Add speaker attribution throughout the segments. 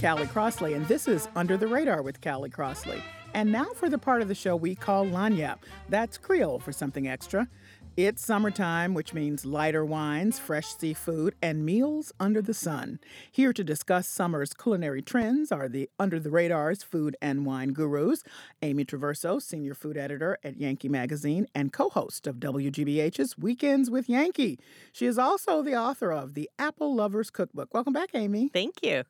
Speaker 1: Callie Crossley, and this is Under the Radar with Callie Crossley. And now for the part of the show we call Lagniappe. That's Creole for something extra. It's summertime, which means lighter wines, fresh seafood, and meals under the sun. Here to discuss summer's culinary trends are the Under the Radar's food and wine gurus, Amy Traverso, senior food editor at Yankee Magazine and co host of WGBH's Weekends with Yankee. She is also the author of The Apple Lover's Cookbook. Welcome back, Amy.
Speaker 2: Thank you.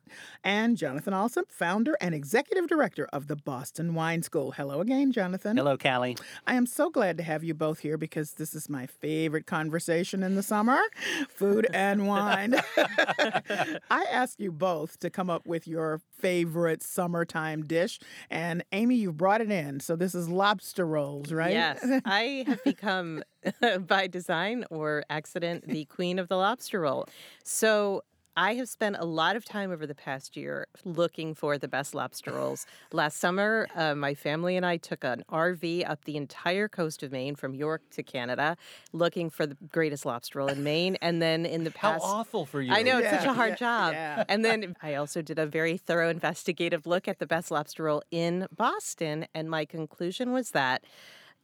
Speaker 1: And Jonathan Alsop, founder and executive director of the Boston Wine School. Hello again, Jonathan.
Speaker 3: Hello, Callie.
Speaker 1: I am so glad to have you both here because this is my favorite conversation in the summer food and wine. I ask you both to come up with your favorite summertime dish, and Amy, you brought it in. So this is lobster rolls, right?
Speaker 2: Yes. I have become, by design or accident, the queen of the lobster roll. So I have spent a lot of time over the past year looking for the best lobster rolls. Last summer, uh, my family and I took an RV up the entire coast of Maine from York to Canada looking for the greatest lobster roll in Maine. And then in the past.
Speaker 3: How
Speaker 2: past.
Speaker 3: awful for you.
Speaker 2: I know, it's such a hard
Speaker 1: yeah,
Speaker 2: job.
Speaker 1: yeah.
Speaker 2: And then I also did a very thorough investigative look at the best lobster roll in Boston. And my conclusion was that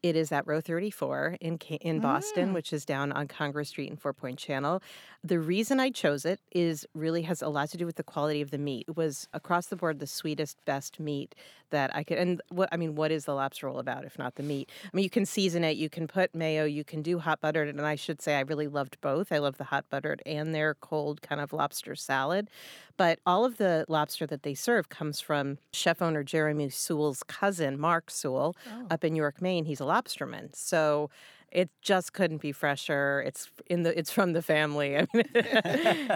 Speaker 2: it is at row 34 in in Boston, mm. which is down on Congress Street and Fort Point Channel. The reason I chose it is really has a lot to do with the quality of the meat. It was across the board the sweetest, best meat that I could. And what I mean, what is the lobster roll about if not the meat? I mean, you can season it, you can put mayo, you can do hot buttered, and I should say I really loved both. I love the hot buttered and their cold kind of lobster salad. But all of the lobster that they serve comes from chef owner Jeremy Sewall's cousin, Mark Sewell, up in York, Maine. He's a lobsterman. So it just couldn't be fresher. It's in the it's from the family. I mean,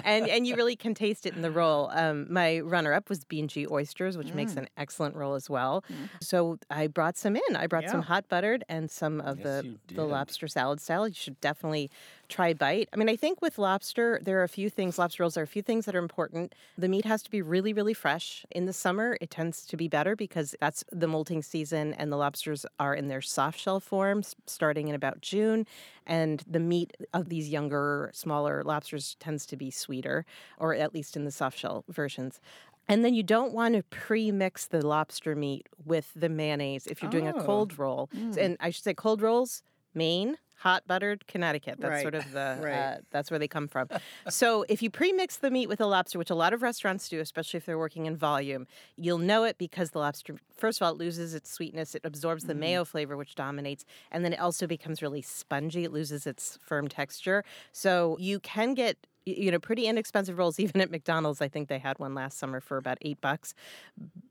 Speaker 2: and and you really can taste it in the roll. Um, my runner up was B&G oysters, which makes an excellent roll as well. So I brought some in. I brought some hot buttered and some of
Speaker 3: Yes,
Speaker 2: the the lobster salad style. You should definitely try bite. I mean, I think with lobster, there are a few things, lobster rolls, there are a few things that are important. The meat has to be really, really fresh. In the summer, it tends to be better because that's the molting season and the lobsters are in their soft shell form starting in about June. And the meat of these younger, smaller lobsters tends to be sweeter, or at least in the soft shell versions. And then you don't want to pre-mix the lobster meat with the mayonnaise if you're doing a
Speaker 1: Oh.
Speaker 2: cold roll. Hmm. And I should say cold rolls, Maine, hot buttered Connecticut. That's
Speaker 1: Right,
Speaker 2: sort of the
Speaker 1: right.
Speaker 2: uh, that's where they come from. so if you pre-mix the meat with a lobster, which a lot of restaurants do, especially if they're working in volume, you'll know it because the lobster first of all it loses its sweetness, it absorbs the mayo flavor which dominates, and then it also becomes really spongy. It loses its firm texture. So you can get you know pretty inexpensive rolls even at McDonald's. I think they had one last summer for about eight bucks.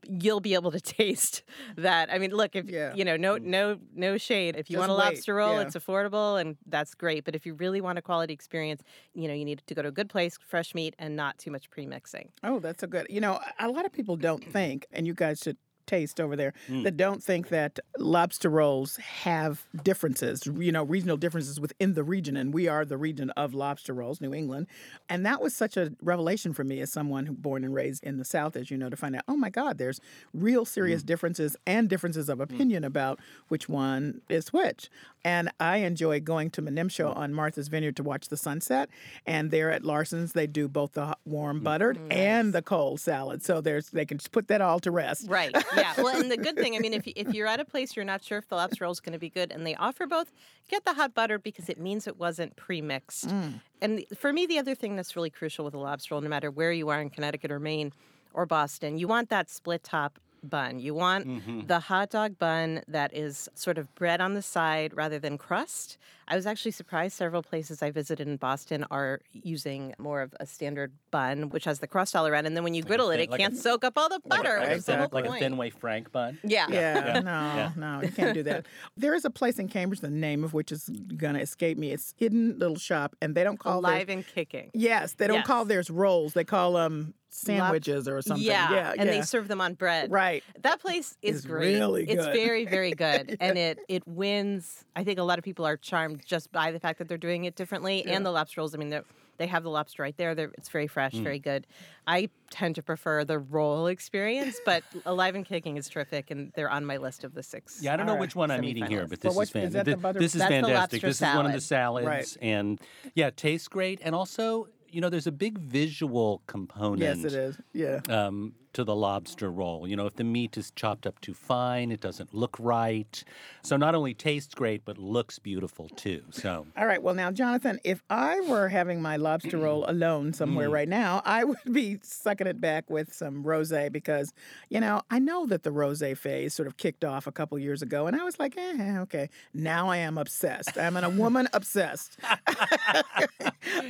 Speaker 2: You'll be able to taste that. I mean, look if
Speaker 1: Yeah.
Speaker 2: you know no mm. no no shade. If you
Speaker 1: Just
Speaker 2: want a
Speaker 1: wait,
Speaker 2: lobster roll,
Speaker 1: yeah.
Speaker 2: it's affordable and that's great. But if you really want a quality experience, you know, you need to go to a good place, fresh meat, and not too much pre-mixing.
Speaker 1: Oh, that's a good. You know, a lot of people don't think, and you guys should taste over there mm. that don't think that lobster rolls have differences, you know, regional differences within the region. And we are the region of lobster rolls, New England. And that was such a revelation for me as someone who born and raised in the South, as you know, to find out, oh my God, there's real serious mm. differences and differences of mm. opinion about which one is which. And I enjoy going to Menemsha on Martha's Vineyard to watch the sunset. And there at Larsen's, they do both the warm buttered and the cold salad. So there's they can just put that all to rest.
Speaker 2: Right. Yeah. Well, and the good thing, I mean, if, if you're at a place you're not sure if the lobster roll is going to be good and they offer both, get the hot butter because it means it wasn't pre-mixed. Mm. And the- for me, the other thing that's really crucial with a lobster roll, no matter where you are in Connecticut or Maine or Boston, you want that split top bun. You want mm-hmm. the hot dog bun that is sort of bread on the side rather than crust. I was actually surprised several places I visited in Boston are using more of a standard bun, which has the crust all around. And then when you griddle it,
Speaker 3: thin-
Speaker 2: it
Speaker 3: like
Speaker 2: can't soak up all the butter.
Speaker 3: like, a
Speaker 2: which is the
Speaker 3: thin, like a
Speaker 2: point.
Speaker 3: thin way Frank bun.
Speaker 2: Yeah.
Speaker 1: Yeah,
Speaker 3: Yeah.
Speaker 1: no,
Speaker 3: Yeah.
Speaker 1: no, you can't do that. there is a place in Cambridge, the name of which is gonna escape me. It's hidden little shop, and they don't call
Speaker 2: Alive
Speaker 1: theirs,
Speaker 2: and kicking.
Speaker 1: Yes, they don't call theirs rolls. They call them sandwiches or something.
Speaker 2: Yeah,
Speaker 1: yeah,
Speaker 2: and
Speaker 1: yeah.
Speaker 2: they serve them on bread.
Speaker 1: right.
Speaker 2: That place is
Speaker 1: It's
Speaker 2: great.
Speaker 1: really
Speaker 2: It's very, very good, and it it wins. I think a lot of people are charmed just by the fact that they're doing it differently,
Speaker 1: Yeah.
Speaker 2: and the lobster rolls. I mean, they're- they have the lobster right there. They're, it's very fresh,
Speaker 1: Mm.
Speaker 2: very good. I tend to prefer the roll experience, but Alive and Kicking is terrific, and they're on my list of the six.
Speaker 3: Yeah, I don't know which one I'm eating here,
Speaker 2: semifinalists.
Speaker 3: but
Speaker 1: Well,
Speaker 3: this
Speaker 1: what-
Speaker 3: is, fan-
Speaker 1: is that the butter-
Speaker 3: this is
Speaker 2: That's the
Speaker 3: fantastic.
Speaker 2: lobster
Speaker 3: This is one of the
Speaker 2: salad.
Speaker 3: salads, and yeah, tastes great, and also you know there's a big visual component.
Speaker 1: Yes, it is. Yeah.
Speaker 3: Um, to the lobster roll. You know, if the meat is chopped up too fine, it doesn't look right. So not only tastes great, but looks beautiful too. So
Speaker 1: All right. Well, now, Jonathan, if I were having my lobster mm. roll alone somewhere mm. right now, I would be sucking it back with some rosé because, you know, I know that the rosé phase sort of kicked off a couple years ago, and I was like, eh, eh okay. Now I am obsessed. I'm a woman obsessed.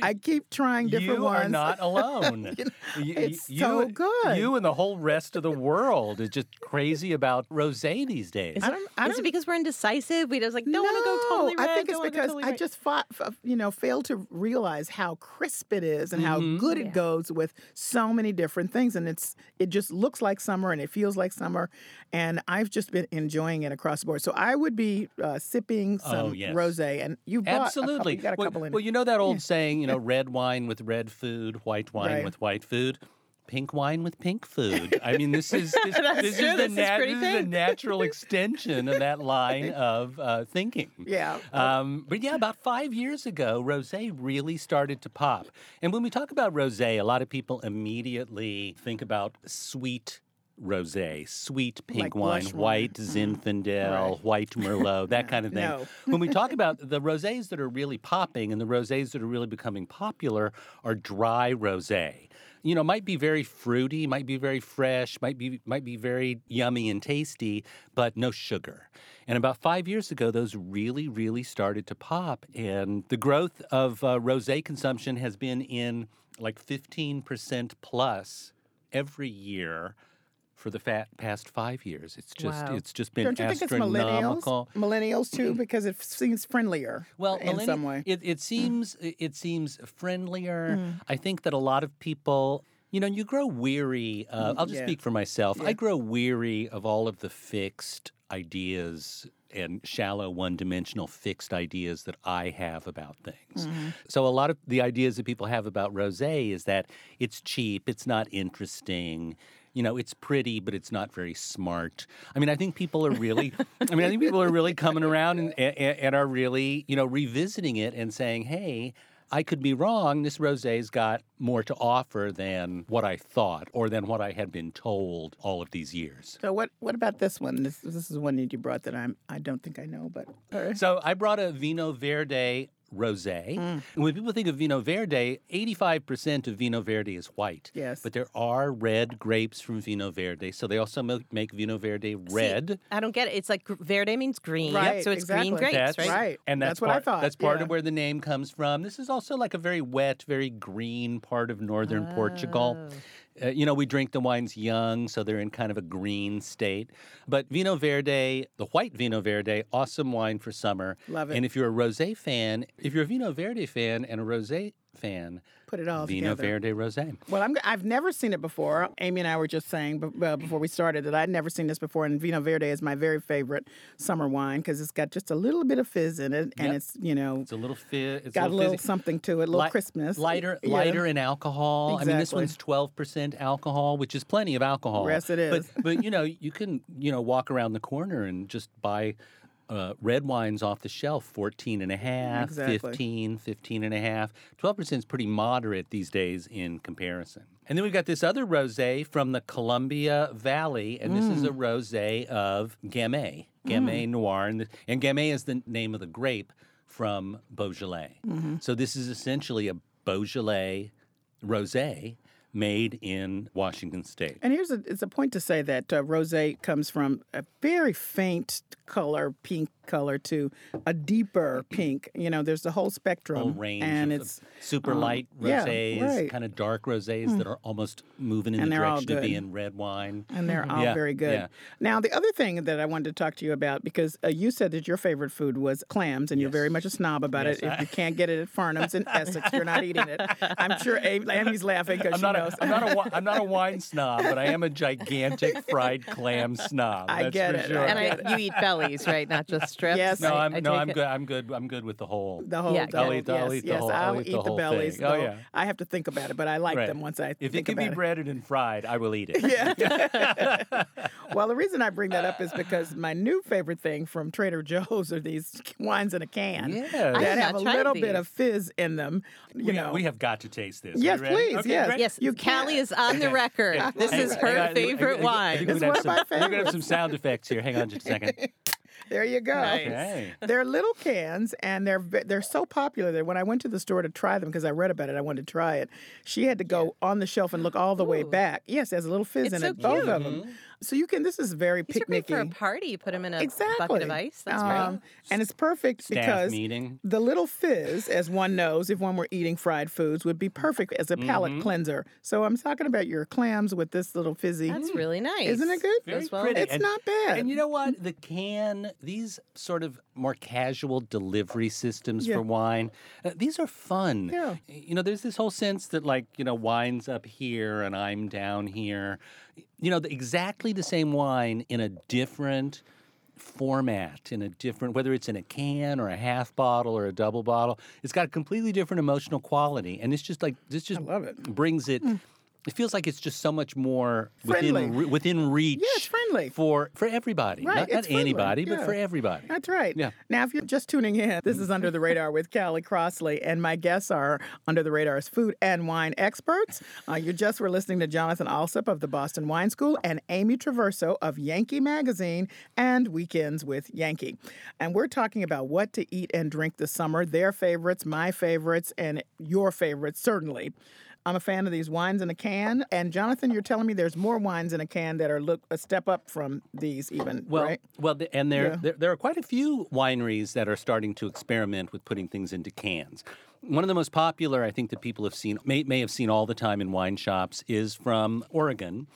Speaker 1: I keep trying different
Speaker 3: you
Speaker 1: ones.
Speaker 3: You are not alone.
Speaker 1: You know,
Speaker 3: You-
Speaker 1: it's
Speaker 3: you,
Speaker 1: so good.
Speaker 3: You and the whole rest of the world is just crazy about rosé these days.
Speaker 1: I don't. I
Speaker 2: Is
Speaker 1: don't
Speaker 2: it because we're indecisive? We just like don't want to go totally red.
Speaker 1: I think it's
Speaker 2: don't wanna go
Speaker 1: because
Speaker 2: totally
Speaker 1: I just fought, you know, failed to realize how crisp it is and how
Speaker 3: Mhm.
Speaker 1: good
Speaker 2: Yeah.
Speaker 1: it goes with so many different things. And it's it just looks like summer and it feels like summer. And I've just been enjoying it across the board. So I would be uh, sipping some
Speaker 3: Oh, yes.
Speaker 1: rosé, and you
Speaker 3: Absolutely.
Speaker 1: A couple, you got a
Speaker 3: well,
Speaker 1: couple in.
Speaker 3: well, you know that old saying, you know, red wine with red food, white wine
Speaker 1: Right.
Speaker 3: with white food. Pink wine with pink food. I mean, this is this, this is the
Speaker 2: This is
Speaker 3: nat- this is natural extension of that line of uh, thinking.
Speaker 1: yeah.
Speaker 3: Um, but yeah, about five years ago, rosé really started to pop. And when we talk about rosé, a lot of people immediately think about sweet rosé, sweet pink
Speaker 1: Like
Speaker 3: wine, white
Speaker 1: Mhm.
Speaker 3: Zinfandel,
Speaker 1: Right.
Speaker 3: white Merlot, that kind of thing.
Speaker 1: No.
Speaker 3: when we talk about the rosés that are really popping and the rosés that are really becoming popular are dry rosé. You know, might be very fruity, might be very fresh, might be might be very yummy and tasty, but no sugar. And about five years ago, those really, really started to pop, and the growth of uh, rosé consumption has been in like fifteen percent plus every year for the fa- past five years. It's just
Speaker 2: Wow.
Speaker 3: it's just been
Speaker 1: Don't you think it's millennials?
Speaker 3: astronomical.
Speaker 1: Millennials too, because it seems friendlier.
Speaker 3: Well,
Speaker 1: in
Speaker 3: millenni-
Speaker 1: some way.
Speaker 3: it, it seems it it seems friendlier.
Speaker 1: Mm.
Speaker 3: I think that a lot of people, you know, you grow weary. Uh, I'll just
Speaker 1: Mm, yeah.
Speaker 3: speak for myself.
Speaker 1: Yeah.
Speaker 3: I grow weary of all of the fixed ideas and shallow one-dimensional fixed ideas that I have about things.
Speaker 1: Mm-hmm.
Speaker 3: So a lot of the ideas that people have about rosé is that it's cheap, it's not interesting. You know, it's pretty, but it's not very smart. I mean, I think people are really, I mean, I think people are really coming around and, and, and are really, you know, revisiting it and saying, hey, I could be wrong. This rosé's got more to offer than what I thought or than what I had been told all of these years.
Speaker 1: So what? What about this one? This this is one that you brought that I'm. I don't think I know, but right.
Speaker 3: So I brought a Vino Verde rosé.
Speaker 1: Mm.
Speaker 3: And when people think of Vino Verde, 85% of Vino Verde is white.
Speaker 1: Yes.
Speaker 3: But there are red grapes from Vino Verde. So they also make Vino Verde red.
Speaker 2: I don't get it. It's like verde means green,
Speaker 1: Right,
Speaker 2: so it's green grapes,
Speaker 3: that's
Speaker 2: right?
Speaker 1: Right.
Speaker 3: And that's,
Speaker 1: That's what I thought,
Speaker 3: That's part
Speaker 1: yeah.
Speaker 3: of where the name comes from. This is also like a very wet, very green part of northern Portugal. Uh, you know, we drink the wines young, so they're in kind of a green state. But Vino Verde, the white Vino Verde, awesome wine for summer.
Speaker 1: Love it.
Speaker 3: And if you're a rosé fan, if you're a Vino Verde fan and a rosé fan,
Speaker 1: Put it all
Speaker 3: Vino
Speaker 1: together.
Speaker 3: Verde rosé.
Speaker 1: Well, I'm, I've never seen it before. Amy and I were just saying b- uh, before we started that I'd never seen this before, and Vino Verde is my very favorite summer wine because it's got just a little bit of fizz in it, and
Speaker 3: Yep.
Speaker 1: it's you know
Speaker 3: It's a little fizz, It's
Speaker 1: got a
Speaker 3: little
Speaker 1: little something to it, a little
Speaker 3: Li-
Speaker 1: crispness,
Speaker 3: Lighter,
Speaker 1: Yeah.
Speaker 3: lighter in alcohol. I mean, this one's twelve percent alcohol, which is plenty of alcohol.
Speaker 1: Yes, it is.
Speaker 3: But, but you know, you can you know walk around the corner and just buy. Uh, red wines off the shelf 14 and a half
Speaker 1: Exactly.
Speaker 3: 15 15 and a half 12% is pretty moderate these days in comparison and then we've got this other rosé from the columbia valley and this is a
Speaker 1: Mm.
Speaker 3: rosé of gamay gamay noir and, the, and gamay is the name of the grape from beaujolais
Speaker 1: Mm-hmm.
Speaker 3: so this is essentially a Beaujolais rosé made in Washington State.
Speaker 1: And here's a it's a point to say that uh, rosé comes from a very faint color, pink color, to a deeper pink. You know, there's the whole spectrum,
Speaker 3: Whole range
Speaker 1: and
Speaker 3: of,
Speaker 1: it's
Speaker 3: super
Speaker 1: um,
Speaker 3: light
Speaker 1: yeah,
Speaker 3: rosés,
Speaker 1: right. Hmm.
Speaker 3: kind of dark rosés that are almost moving in
Speaker 1: And
Speaker 3: the direction of being red wine.
Speaker 1: and they're all
Speaker 3: Yeah,
Speaker 1: very good.
Speaker 3: yeah.
Speaker 1: Now, the other thing that I wanted to talk to you about because uh, you said that your favorite food was clams, and you're very much a snob about
Speaker 3: Yes,
Speaker 1: it. If you can't get it at Farnham's in Essex, you're not eating it. I'm sure Amy, Amy's laughing because
Speaker 3: I'm
Speaker 1: she
Speaker 3: not
Speaker 1: know.
Speaker 3: I'm not a wi- I'm not a wine snob, but I am a gigantic fried clam snob.
Speaker 1: I
Speaker 3: that's
Speaker 1: get
Speaker 3: for
Speaker 1: it.
Speaker 3: Sure.
Speaker 2: And I, you eat bellies, right? Not just strips.
Speaker 1: Yes.
Speaker 3: no,
Speaker 2: I-
Speaker 3: I'm
Speaker 2: I
Speaker 3: no, I'm good. I'm good. I'm good with the whole.
Speaker 1: The whole,
Speaker 2: Yeah, I'll
Speaker 1: whole-
Speaker 3: eat the- I'll
Speaker 1: yes,
Speaker 3: eat the
Speaker 1: yes,
Speaker 3: whole-
Speaker 1: I'll
Speaker 3: I'll
Speaker 1: eat
Speaker 3: eat
Speaker 1: the,
Speaker 3: the
Speaker 1: bellies.
Speaker 3: thing. Oh, yeah.
Speaker 1: I have to think about it, but I like
Speaker 3: Right.
Speaker 1: them once I think.
Speaker 3: If it can be
Speaker 1: about it.
Speaker 3: breaded and fried, I will eat it.
Speaker 1: Yeah. well, the reason I bring that up is because my new favorite thing from Trader Joe's are these wines in a can
Speaker 3: Yes.
Speaker 1: that
Speaker 2: have
Speaker 1: have a
Speaker 2: tried
Speaker 1: little bit of fizz in them. You
Speaker 3: we,
Speaker 1: know,
Speaker 3: we have got to taste this.
Speaker 1: Yes, please,
Speaker 3: Okay,
Speaker 1: yes.
Speaker 3: great.
Speaker 2: Yes,
Speaker 1: You
Speaker 2: Callie
Speaker 1: can't.
Speaker 2: is on the record.
Speaker 3: Yeah.
Speaker 2: This
Speaker 3: Hang-
Speaker 2: is her
Speaker 3: on, I I
Speaker 2: favorite
Speaker 3: think- I
Speaker 2: wine.
Speaker 3: think we're
Speaker 1: It's
Speaker 3: gonna
Speaker 1: one
Speaker 3: have
Speaker 1: of my
Speaker 3: some- We're gonna have some sound effects here. Hang on just a second.
Speaker 1: there you go.
Speaker 2: Nice.
Speaker 1: They're little cans, and they're they're so popular that when I went to the store to try them because I read about it, I wanted to try it. She had to go on the shelf and look all the way back. Yes, there's a little fizz
Speaker 2: It's
Speaker 1: in
Speaker 2: so
Speaker 1: it, both of
Speaker 2: cute.
Speaker 1: them. Mm-hmm. So you can. This is very
Speaker 2: These are great
Speaker 1: picnicky.
Speaker 2: for a party. You put them in a
Speaker 1: exactly.
Speaker 2: bucket of ice. That's
Speaker 1: Um,
Speaker 2: great.
Speaker 1: And it's perfect
Speaker 3: Staff
Speaker 1: because
Speaker 3: meeting.
Speaker 1: the little fizz, as one knows, if one were eating fried foods, would be perfect as a palate
Speaker 3: Mm-hmm.
Speaker 1: cleanser. So I'm talking about your clams with this little fizzy.
Speaker 2: That's really nice.
Speaker 1: Isn't it good?
Speaker 3: Very
Speaker 2: well.
Speaker 3: pretty.
Speaker 1: It's
Speaker 3: And-
Speaker 1: not bad.
Speaker 3: And you know what? The can, these sort of more casual delivery systems
Speaker 1: Yeah.
Speaker 3: for wine, uh, these are fun.
Speaker 1: Yeah.
Speaker 3: You know, there's this whole sense that, like, you know, wine's up here and I'm down here. You know, the, exactly the same wine in a different format in a different whether it's in a can or a half bottle or a double bottle it's got a completely different emotional quality and it's just like this just
Speaker 1: love it.
Speaker 3: Brings it mm. It feels like it's just so much more
Speaker 1: Friendly.
Speaker 3: within re- within reach
Speaker 1: Yeah, it's friendly.
Speaker 3: for for everybody
Speaker 1: Right,
Speaker 3: not, not anybody but for everybody
Speaker 1: That's right.
Speaker 3: Yeah.
Speaker 1: Now, if you're just tuning in, this is Under the Radar with Callie Crossley, and my guests are Under the Radar's food and wine experts. Uh, you just were listening to Jonathan Alsop of the Boston Wine School and Amy Traverso of Yankee Magazine and Weekends with Yankee. And we're talking about what to eat and drink this summer, their favorites, my favorites, and your favorites, certainly. I'm a fan of these wines in a can. And Jonathan, you're telling me there's more wines in a can that are look a step up from these, even,
Speaker 3: well,
Speaker 1: right?
Speaker 3: well, the- and there,
Speaker 1: Yeah.
Speaker 3: there there are quite a few wineries that are starting to experiment with putting things into cans. One of the most popular, I think, that people have seen may may have seen all the time in wine shops is from Oregon,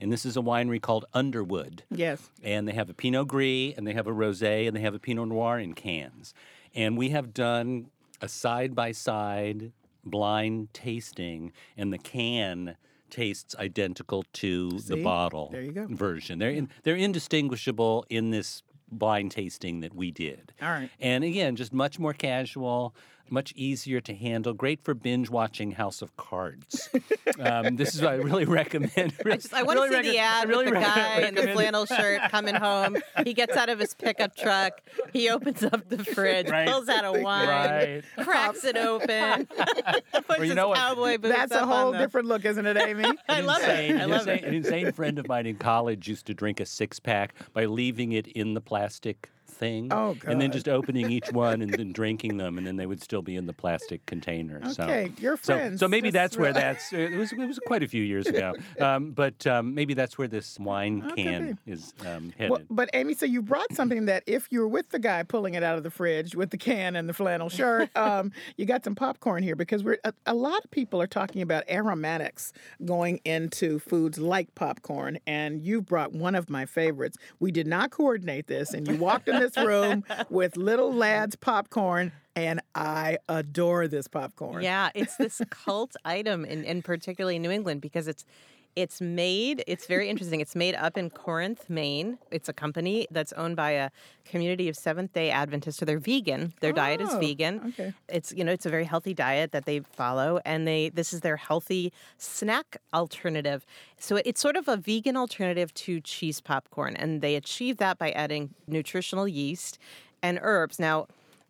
Speaker 3: and this is a winery called Underwood.
Speaker 1: Yes.
Speaker 3: and they have a Pinot Gris, and they have a Rosé, and they have a Pinot Noir in cans. And we have done a side by side blind tasting, and the can tastes identical to
Speaker 1: See?
Speaker 3: the bottle
Speaker 1: There you go.
Speaker 3: version. They're in, they're indistinguishable in this blind tasting that we did.
Speaker 1: All right.
Speaker 3: And again, just much more casual, much easier to handle. Great for binge watching House of Cards. um, this is what I really recommend.
Speaker 2: I, just, I want
Speaker 3: really
Speaker 2: to see the
Speaker 3: I
Speaker 2: ad
Speaker 3: really
Speaker 2: with the
Speaker 3: rec-
Speaker 2: guy in the flannel shirt coming home. He gets out of his pickup truck. He opens up the fridge,
Speaker 3: Right.
Speaker 2: pulls out a wine,
Speaker 3: Right.
Speaker 2: cracks it open, puts
Speaker 3: you
Speaker 2: his
Speaker 3: know what?
Speaker 2: cowboy boots
Speaker 1: That's a whole
Speaker 2: on the-
Speaker 1: different look, isn't it, Amy?
Speaker 2: I love
Speaker 3: insane,
Speaker 2: it. I love
Speaker 3: insane-
Speaker 2: it.
Speaker 3: An insane friend of mine in college used to drink a six pack by leaving it in the plastic thing.
Speaker 1: Oh,
Speaker 3: And then just opening each one and then drinking them, and then they would still be in the plastic container. So-
Speaker 1: Okay, you're friends.
Speaker 3: So maybe
Speaker 1: That's
Speaker 3: that's, where
Speaker 1: right.
Speaker 3: that's. It was, it was quite a few years ago, um, but um, maybe that's where this wine
Speaker 1: could
Speaker 3: can is um, headed.
Speaker 1: Well, but Amy, so you brought something that if you were with the guy pulling it out of the fridge with the can and the flannel shirt, um, you got some popcorn here because we're a, a lot of people are talking about aromatics going into foods like popcorn, and you brought one of my favorites. We did not coordinate this, and you walked in this room with little lads popcorn, and I adore this popcorn.
Speaker 2: Yeah, it's this cult item in, in particularly New England because it's it's made it's very interesting. It's made up in Corinth, Maine. It's a company that's owned by a community of Seventh Day Adventists. So they're vegan. Their diet is
Speaker 1: Oh,
Speaker 2: vegan.
Speaker 1: okay.
Speaker 2: It's you know it's a very healthy diet that they follow, and they this is their healthy snack alternative. So it's sort of a vegan alternative to cheese popcorn, and they achieve that by adding nutritional yeast and herbs. Now.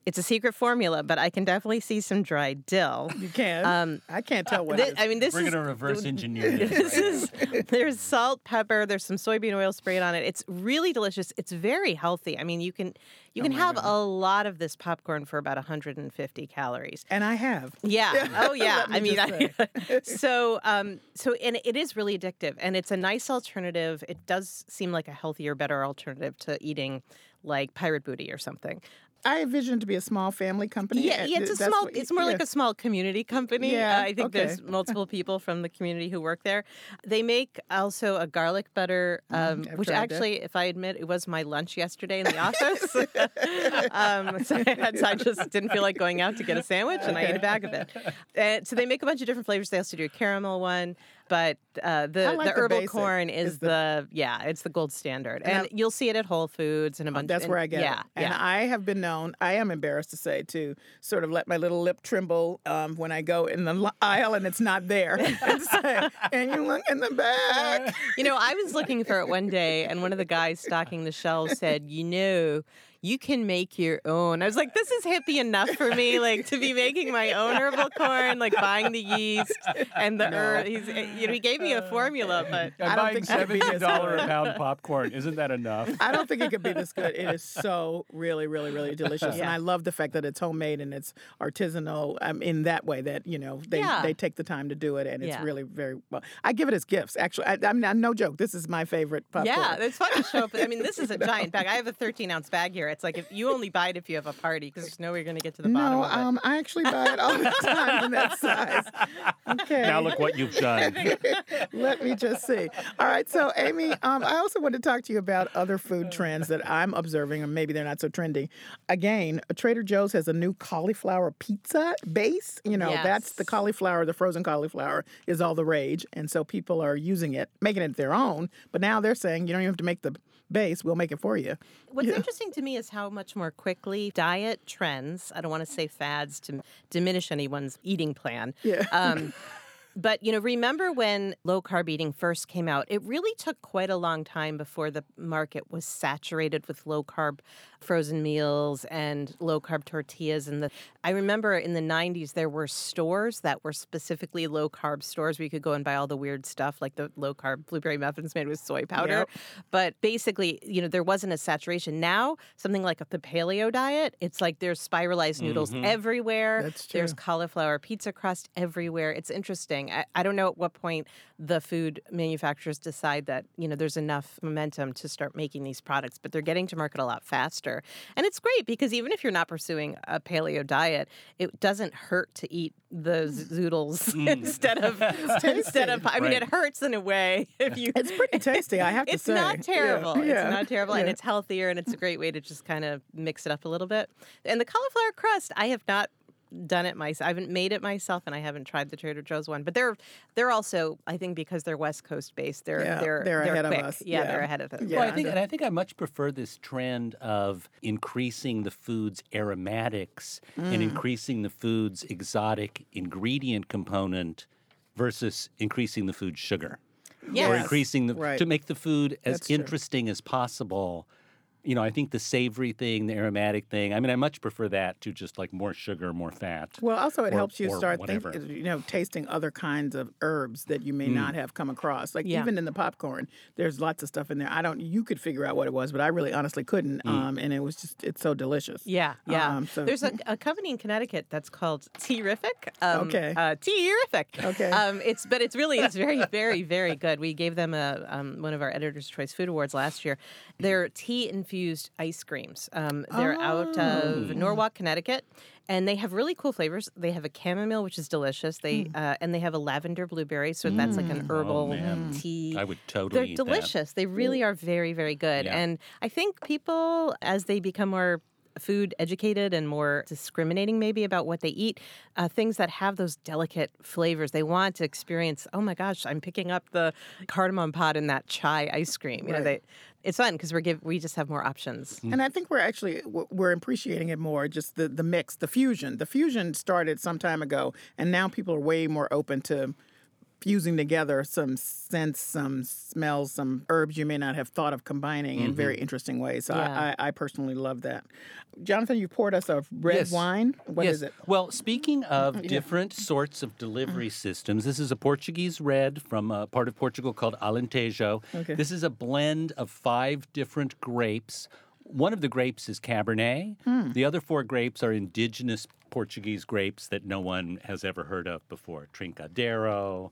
Speaker 2: It's a secret formula, but I can definitely see some dried dill.
Speaker 1: You can.
Speaker 2: Um,
Speaker 1: I can't tell what
Speaker 2: Thi-
Speaker 1: it is.
Speaker 2: I mean, this
Speaker 3: We're
Speaker 2: is
Speaker 3: going to reverse engineer this.
Speaker 2: this is there's salt, pepper, there's some soybean oil sprayed on it. It's really delicious. It's very healthy. I mean, you can you can have a lot of this popcorn for about 150 calories.
Speaker 1: and I have.
Speaker 2: Yeah. Oh, yeah.
Speaker 1: Me
Speaker 2: I mean, I, so um, so and it is really addictive, and it's a nice alternative. It does seem like a healthier, better alternative to eating like pirate booty or something.
Speaker 1: I envision it to be a small family company.
Speaker 2: Yeah, yeah, it's a
Speaker 1: that's
Speaker 2: small.
Speaker 1: what-
Speaker 2: It's more like a small community company.
Speaker 1: Yeah,
Speaker 2: Uh, I think
Speaker 1: okay.
Speaker 2: there's multiple people from the community who work there. They make also a garlic butter, um,
Speaker 1: Mm,
Speaker 2: which actually, if I admit, it was my lunch yesterday in the office. um, so, I had- so I just didn't feel like going out to get a sandwich, and I ate a bag of it. Uh, so they make a bunch of different flavors. They also do a caramel one. But uh, the
Speaker 1: like
Speaker 2: the
Speaker 1: the
Speaker 2: herbal corn is
Speaker 1: It's the-
Speaker 2: the, yeah, it's the gold standard,
Speaker 1: And
Speaker 2: and,
Speaker 1: I-
Speaker 2: you'll see it at Whole Foods and a bunch.
Speaker 1: That's
Speaker 2: and-
Speaker 1: where I get
Speaker 2: yeah,
Speaker 1: it. And
Speaker 2: yeah.
Speaker 1: I have been known, I am embarrassed to say, to sort of let my little lip tremble um, when I go in the aisle and it's not there and say, Can you look in the back?
Speaker 2: You know, I was looking for it one day, and one of the guys stocking the shelves said, "You know." You can make your own. I was like, this is hippie enough for me, like to be making my own herbal corn, like buying the yeast and the herb. He's, eh, you know, he gave me a formula, but
Speaker 1: I
Speaker 3: I'm
Speaker 1: don't
Speaker 3: buying
Speaker 1: think that'd
Speaker 3: seventy
Speaker 1: as
Speaker 3: dollar a pound popcorn. Isn't that enough?
Speaker 1: I don't think it could be this good. It is so really, really, really delicious, and I love the fact that it's homemade and it's artisanal um, in that way. That you know they
Speaker 2: Yeah.
Speaker 1: they take the time to do it, and it's
Speaker 2: Yeah.
Speaker 1: really very well. I give it as gifts. Actually, I, I'm not, no joke. This is my favorite popcorn.
Speaker 2: yeah, it's fun to show up. I mean, this is a giant bag. I have a 13 ounce bag here. It's like if you only buy it if you have a party because there's no way you're going to get to the bottom
Speaker 1: No,
Speaker 2: of it.
Speaker 1: um, I actually buy it all the time in that size. Okay.
Speaker 3: Now look what you've done.
Speaker 1: Let me just see. All right, so Amy, um, I also want to talk to you about other food trends that I'm observing, and maybe they're not so trendy. Again, Trader Joe's has a new cauliflower pizza base. You know, that's the cauliflower, the frozen cauliflower is all the rage, and so people are using it, making it their own. But now they're saying you don't even have to make the base; we'll make it for you.
Speaker 2: What's interesting to me is how much more quickly diet trends, I don't want to say fads to diminish anyone's eating plan.
Speaker 1: Yeah.
Speaker 2: Um, but, you know, remember when low carb eating first came out? It really took quite a long time before the market was saturated with low carb frozen meals and low carb tortillas. And the I remember in the 90s, there were stores that were specifically low carb stores where you could go and buy all the weird stuff like the low carb blueberry muffins made with soy powder.
Speaker 1: Yep.
Speaker 2: But basically, you know, there wasn't a saturation. Now, something like the paleo diet, it's like there's spiralized noodles mm-hmm. everywhere.
Speaker 1: That's
Speaker 2: There's cauliflower pizza crust everywhere. It's interesting. I, I don't know at what point the food manufacturers decide that, you know, there's enough momentum to start making these products, but they're getting to market a lot faster. And it's great because even if you're not pursuing a paleo diet, it doesn't hurt to eat the mm. zoodles mm. instead of instead of I mean
Speaker 3: Right.
Speaker 2: it hurts in a way if you
Speaker 1: It's pretty tasty, I have to say
Speaker 2: it's
Speaker 1: say.
Speaker 2: not terrible.
Speaker 1: yeah,
Speaker 2: It's not terrible, and it's healthier, and it's a great way to just kind of mix it up a little bit. And the cauliflower crust, I have not done it myself. I haven't made it myself, and I haven't tried the Trader Joe's one. But they're they're also, I think, because they're West Coast based, they're
Speaker 1: Yeah,
Speaker 2: they're
Speaker 1: they're ahead of
Speaker 2: quick.
Speaker 1: us.
Speaker 2: Yeah,
Speaker 1: Yeah.
Speaker 2: they're ahead of it.
Speaker 1: Yeah.
Speaker 3: well, I think, and I think I much prefer this trend of increasing the food's aromatics
Speaker 1: Mm.
Speaker 3: and increasing the food's exotic ingredient component versus increasing the food's sugar. Or increasing the
Speaker 1: Right.
Speaker 3: to make the food as
Speaker 1: That's true.
Speaker 3: interesting as possible. You know, I think the savory thing, the aromatic thing. I mean, I much prefer that to just like more sugar, more fat.
Speaker 1: Well, also it
Speaker 3: or-
Speaker 1: helps you start thinking, you know, tasting other kinds of herbs that you may not have come across. Like
Speaker 2: Yeah.
Speaker 1: even in the popcorn, there's lots of stuff in there. I don't. You could figure out what it was, but I really honestly couldn't. Um, and it was just it's so delicious.
Speaker 2: Yeah, yeah.
Speaker 1: Um, so-
Speaker 2: There's a, a company in Connecticut that's called Tea-rrific. Um,
Speaker 1: Okay.
Speaker 2: Uh, Tea-rrific.
Speaker 1: Okay.
Speaker 2: Um, it's but it's really it's very very very good. We gave them a um, one of our Editors' Choice Food Awards last year. Their tea tea infused ice creams. Um, they're out of Norwalk, Connecticut. And they have really cool flavors. They have a chamomile, which is delicious. They uh, and they have a lavender blueberry, so that's like an herbal
Speaker 3: man.
Speaker 2: tea.
Speaker 3: I would totally
Speaker 2: They're
Speaker 3: eat that.
Speaker 2: delicious. They really are very, very good.
Speaker 3: Yeah.
Speaker 2: And I think people, as they become more food educated and more discriminating maybe about what they eat uh, things that have those delicate flavors they want to experience oh my gosh i'm picking up the cardamom pod in that chai ice cream you know they it's fun because we're give we just have more options
Speaker 1: And I think we're actually we're appreciating it more. Just the the mix, the fusion. The fusion started some time ago, and now people are way more open to fusing together some scents, some smells, some herbs you may not have thought of combining in mm-hmm. very interesting ways. So
Speaker 2: Yeah.
Speaker 1: I, I, I personally love that. Jonathan, you poured us a red
Speaker 3: Yes.
Speaker 1: wine. What
Speaker 3: yes.
Speaker 1: is it?
Speaker 3: Well, speaking of mm-hmm. different sorts of delivery mm. systems, this is a Portuguese red from a part of Portugal called Alentejo.
Speaker 1: Okay.
Speaker 3: This is a blend of five different grapes. One of the grapes is Cabernet. Hmm. The other four grapes are indigenous Portuguese grapes that no one has ever heard of before Trincadeiro,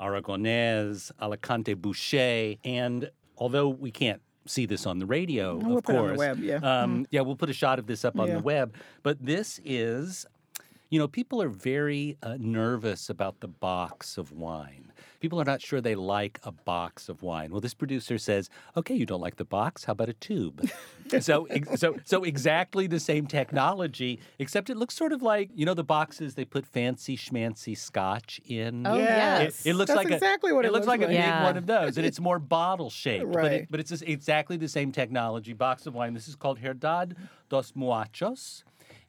Speaker 3: Aragonez, Alicante Bouschet. And although we can't see this on the radio,
Speaker 1: we'll
Speaker 3: of
Speaker 1: put it on the
Speaker 3: course.
Speaker 1: web, yeah.
Speaker 3: Um, yeah, we'll put a shot of this up on
Speaker 1: Yeah.
Speaker 3: the web. But this is, you know, people are very uh, nervous about the box of wine. People are not sure they like a box of wine. Well, this producer says, "Okay, you don't like the box. How about a tube?" so, so, so exactly the same technology, except it looks sort of like you know the boxes they put fancy schmancy scotch in.
Speaker 2: Oh,
Speaker 1: Yes.
Speaker 3: It, it looks
Speaker 1: That's
Speaker 3: like
Speaker 1: exactly
Speaker 3: a,
Speaker 1: what it
Speaker 3: looks
Speaker 1: looks
Speaker 3: like, a
Speaker 1: like.
Speaker 3: big one of those, and it's more bottle shaped. But,
Speaker 1: Right.
Speaker 3: it, but it's just exactly the same technology. Box of wine. This is called Herdade dos Muachos.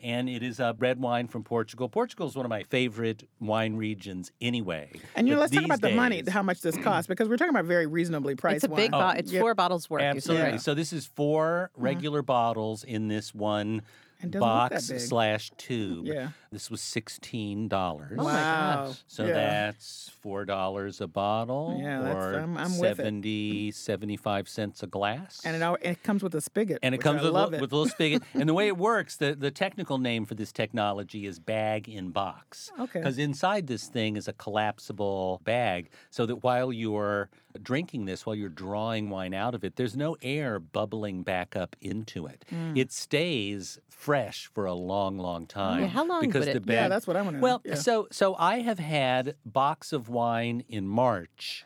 Speaker 3: And it is a red wine from Portugal. Portugal is one of my favorite wine regions anyway.
Speaker 1: And you know, let's talk about
Speaker 3: these
Speaker 1: the money, how much this costs, because we're talking about very reasonably priced
Speaker 2: It's a big
Speaker 1: wine.
Speaker 2: bottle. Oh, it's
Speaker 1: Yeah.
Speaker 2: four bottles worth.
Speaker 3: Absolutely.
Speaker 2: right?
Speaker 3: So this is four mm-hmm. regular bottles in this one
Speaker 1: And doesn't look that
Speaker 3: box slash tube.
Speaker 1: Yeah.
Speaker 3: This was sixteen dollars.
Speaker 2: Oh my
Speaker 1: wow.
Speaker 2: gosh.
Speaker 3: So
Speaker 1: yeah.
Speaker 3: that's four dollars a bottle,
Speaker 1: Yeah, that's-
Speaker 3: or
Speaker 1: I'm- I'm with it.
Speaker 3: 70, 75 cents a glass.
Speaker 1: And it, al- it comes with a spigot.
Speaker 3: And it
Speaker 1: which
Speaker 3: comes
Speaker 1: I
Speaker 3: with,
Speaker 1: love
Speaker 3: a,
Speaker 1: it.
Speaker 3: with a little spigot. and the way it works, the, the technical name for this technology is bag in box.
Speaker 1: Okay.
Speaker 3: Because inside this thing is a collapsible bag, so that while you're drinking this, while you're drawing wine out of it, there's no air bubbling back up into it.
Speaker 1: Mm.
Speaker 3: It stays fresh for a long, long time.
Speaker 2: how long
Speaker 3: because
Speaker 2: would
Speaker 3: the
Speaker 2: it-
Speaker 3: bag,
Speaker 1: Yeah, that's what I want to know.
Speaker 3: well,
Speaker 1: yeah.
Speaker 3: so so I have had box of wine in March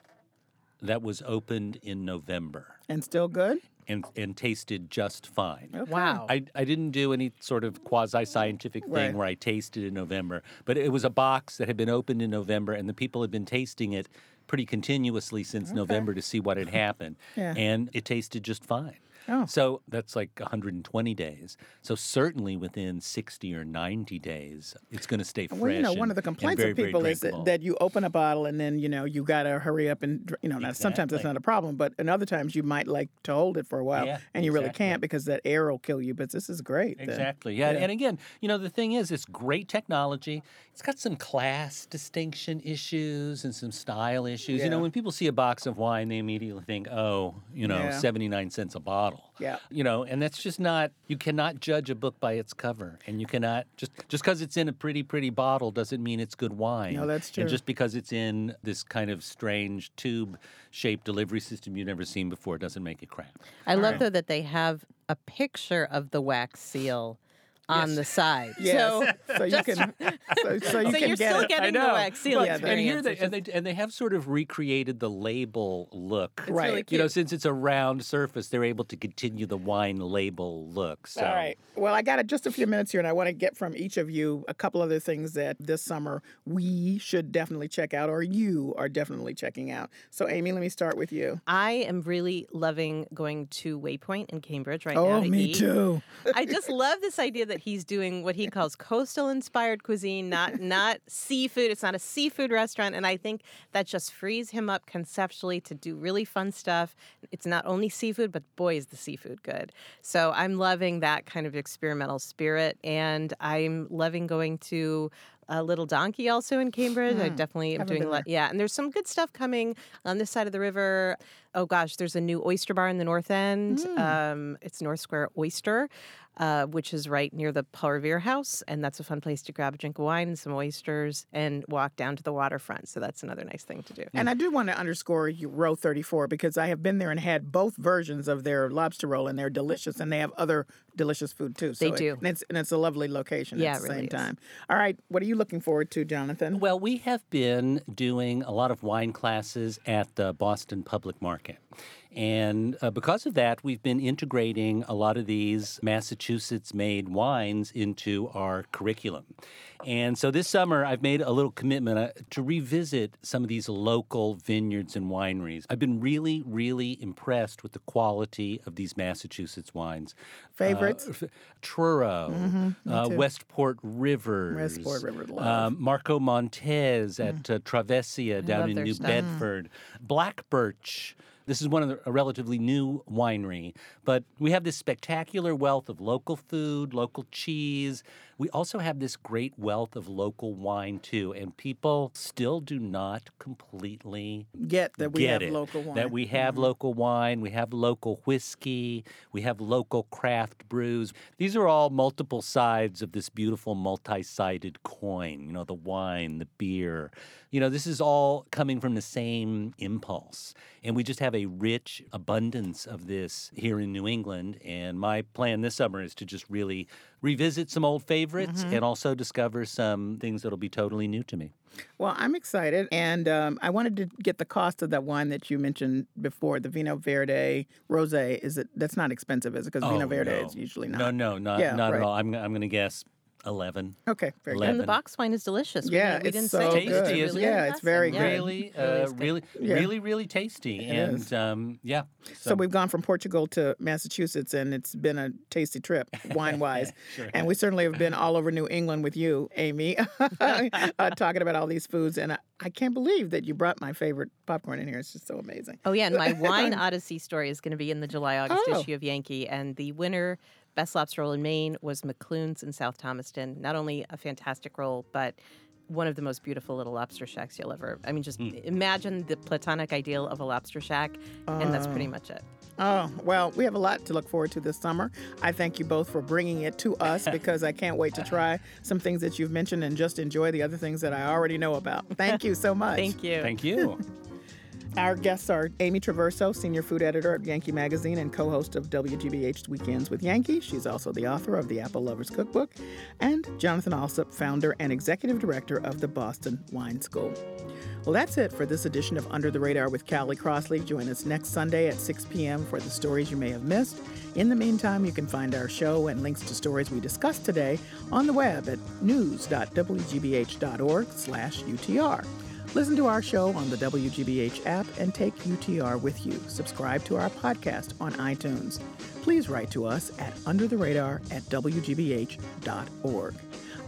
Speaker 3: that was opened in November
Speaker 1: and still good?
Speaker 3: and and tasted just fine.
Speaker 1: Okay.
Speaker 2: Wow.
Speaker 3: I, I didn't do any sort of quasi scientific thing
Speaker 1: Right.
Speaker 3: where I tasted in November, but it was a box that had been opened in November, and the people had been tasting it pretty continuously since November to see what had happened,
Speaker 1: Yeah.
Speaker 3: and it tasted just fine.
Speaker 1: Oh.
Speaker 3: So that's like 120 days. So certainly within 60 or 90 days, it's going to stay fresh.
Speaker 1: Well, you know, one of the complaints
Speaker 3: very,
Speaker 1: of people is that, that you open a bottle and then, you know, you got to hurry up and, you know, now sometimes that's not a problem, but in other times you might like to hold it for a while
Speaker 3: Yeah,
Speaker 1: and you really can't because that air will kill you. But this is great.
Speaker 3: Exactly. Yeah.
Speaker 1: yeah.
Speaker 3: And again, you know, the thing is, it's great technology. It's got some class distinction issues and some style issues. You know, when people see a box of wine, they immediately think, oh, you know,
Speaker 1: Yeah.
Speaker 3: 79 cents a bottle.
Speaker 1: Yeah.
Speaker 3: You know, and that's just not, you cannot judge a book by its cover. And you cannot, just just because it's in a pretty, pretty bottle doesn't mean it's good wine.
Speaker 1: No, that's true.
Speaker 3: And just because it's in this kind of strange tube shaped delivery system you've never seen before doesn't make it crap.
Speaker 2: I love
Speaker 1: right.
Speaker 2: though that they have a picture of the wax seal on the side.
Speaker 1: Yes.
Speaker 2: So,
Speaker 1: So, you can, so, so you
Speaker 2: so
Speaker 1: can
Speaker 2: you're
Speaker 1: get
Speaker 2: still
Speaker 1: it.
Speaker 2: getting the
Speaker 3: know.
Speaker 2: wax seal
Speaker 1: yeah,
Speaker 2: experience.
Speaker 3: and here they
Speaker 2: which
Speaker 3: and they and they have sort of recreated the label look.
Speaker 2: it's
Speaker 1: Right.
Speaker 2: really
Speaker 3: You know, since it's a round surface, they're able to continue the wine label look. So.
Speaker 1: All right. Well, I got it just a few minutes here, and I want to get from each of you a couple other things that this summer we should definitely check out, or you are definitely checking out. So, Amy, let me start with you.
Speaker 2: I am really loving going to Waypoint in Cambridge right now.
Speaker 1: Oh, me
Speaker 2: eat.
Speaker 1: too.
Speaker 2: I just love this idea that he's doing what he calls coastal inspired cuisine, not not seafood. It's not a seafood restaurant, and I think that just frees him up conceptually to do really fun stuff. It's not only seafood, but boy is the seafood good. So I'm loving that kind of experimental spirit, and I'm loving going to. A little donkey also in Cambridge. I definitely am
Speaker 1: Hmm. Haven't
Speaker 2: doing a lot. Yeah, and there's some good stuff coming on this side of the river. Oh gosh, there's a new oyster bar in the north end.
Speaker 1: Hmm.
Speaker 2: Um, it's North Square Oyster, uh, which is right near the Paul Revere House, and that's a fun place to grab a drink of wine and some oysters and walk down to the waterfront. So that's another nice thing to do.
Speaker 1: And I do want to underscore row 34 because I have been there and had both versions of their lobster roll, and they're delicious, and they have other delicious food too. So
Speaker 2: They
Speaker 1: it-
Speaker 2: do.
Speaker 1: and, it's, and it's a lovely location
Speaker 2: Yeah,
Speaker 1: at the
Speaker 2: really
Speaker 1: same
Speaker 2: is.
Speaker 1: time. All right. What are you looking forward to, Jonathan?
Speaker 3: Well, we have been doing a lot of wine classes at the Boston Public Market. And uh, because of that, we've been integrating a lot of these Massachusetts made wines into our curriculum. And so this summer, I've made a little commitment uh, to revisit some of these local vineyards and wineries. I've been really, really impressed with the quality of these Massachusetts wines.
Speaker 1: Favorites?
Speaker 3: Uh, Truro, uh. Westport Rivers,
Speaker 1: Westport River,
Speaker 3: um, Marco Montez at uh, Travessia down in New
Speaker 2: stuff.
Speaker 3: Bedford, Black Birch. This is one of the, a relatively new winery, but we have this spectacular wealth of local food, local cheese. We also have this great wealth of local wine too, and people still do not completely
Speaker 1: Get that we
Speaker 3: get
Speaker 1: have
Speaker 3: it.
Speaker 1: local wine. Mm-hmm.
Speaker 3: That we have local wine, we have local whiskey, we have local craft brews. These are all multiple sides of this beautiful multi-sided coin. You know, the wine, the beer. You know, this is all coming from the same impulse. And we just have a a rich abundance of this here in New England. And my plan this summer is to just really revisit some old favorites
Speaker 1: Mm-hmm.
Speaker 3: and also discover some things that'll be totally new to me.
Speaker 1: Well, I'm excited, and um, I wanted to get the cost of that wine that you mentioned before, the Vino Verde Rosé. Is it that's not expensive, is it? Because Vino
Speaker 3: Oh,
Speaker 1: Verde
Speaker 3: no.
Speaker 1: is usually not.
Speaker 3: No, no, not,
Speaker 1: Yeah,
Speaker 3: not
Speaker 1: right.
Speaker 3: at all. I'm, I'm going to guess 11.
Speaker 1: Okay, very good.
Speaker 2: And the box wine is delicious. We
Speaker 1: Yeah,
Speaker 2: didn't- we
Speaker 1: it's
Speaker 2: didn't
Speaker 1: so
Speaker 2: say
Speaker 3: good. Tasty,
Speaker 2: It's really
Speaker 1: it? Yeah, it's very
Speaker 2: impressive.
Speaker 1: good.
Speaker 3: Really,
Speaker 2: Really
Speaker 3: uh,
Speaker 2: is good.
Speaker 3: really,
Speaker 1: Yeah.
Speaker 3: really, really tasty. and
Speaker 1: is.
Speaker 3: um, yeah.
Speaker 1: So we've gone from Portugal to Massachusetts, and it's been a tasty trip, wine wise. and we certainly have been all over New England with you, Amy, uh, talking about all these foods. And I, I can't believe that you brought my favorite popcorn in here. It's just so amazing.
Speaker 2: Oh yeah, and my wine odyssey story is going to be in the July August
Speaker 1: Oh.
Speaker 2: issue of Yankee, and the winner best lobster roll in Maine was McLoon's in South Thomaston. Not only a fantastic roll, but one of the most beautiful little lobster shacks you'll ever. I mean, just hmm. imagine the platonic ideal of a lobster shack, and that's pretty oh. much it.
Speaker 1: Oh, well, we have a lot to look forward to this summer. I thank you both for bringing it to us because I can't wait to try some things that you've mentioned and just enjoy the other things that I already know about. Thank you so much.
Speaker 2: Thank you.
Speaker 3: Thank you.
Speaker 1: Our guests are Amy Traverso, senior food editor at Yankee Magazine and co host of WGBH's Weekends with Yankee. She's also the author of the Apple Lovers Cookbook, and Jonathan Alsop, founder and executive director of the Boston Wine School. Well, that's it for this edition of Under the Radar with Callie Crossley. Join us next Sunday at 6 p.m. for the stories you may have missed. In the meantime, you can find our show and links to stories we discussed today on the web at news.wgbh.org/utr. Listen to our show on the WGBH app and take UTR with you. Subscribe to our podcast on iTunes. Please write to us at undertheradar at WGBH.org.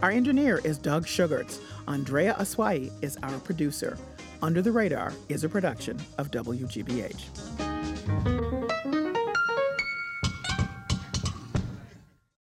Speaker 1: Our engineer is Doug Sugarts. Andrea Asuaje is our producer. Under the Radar is a production of WGBH.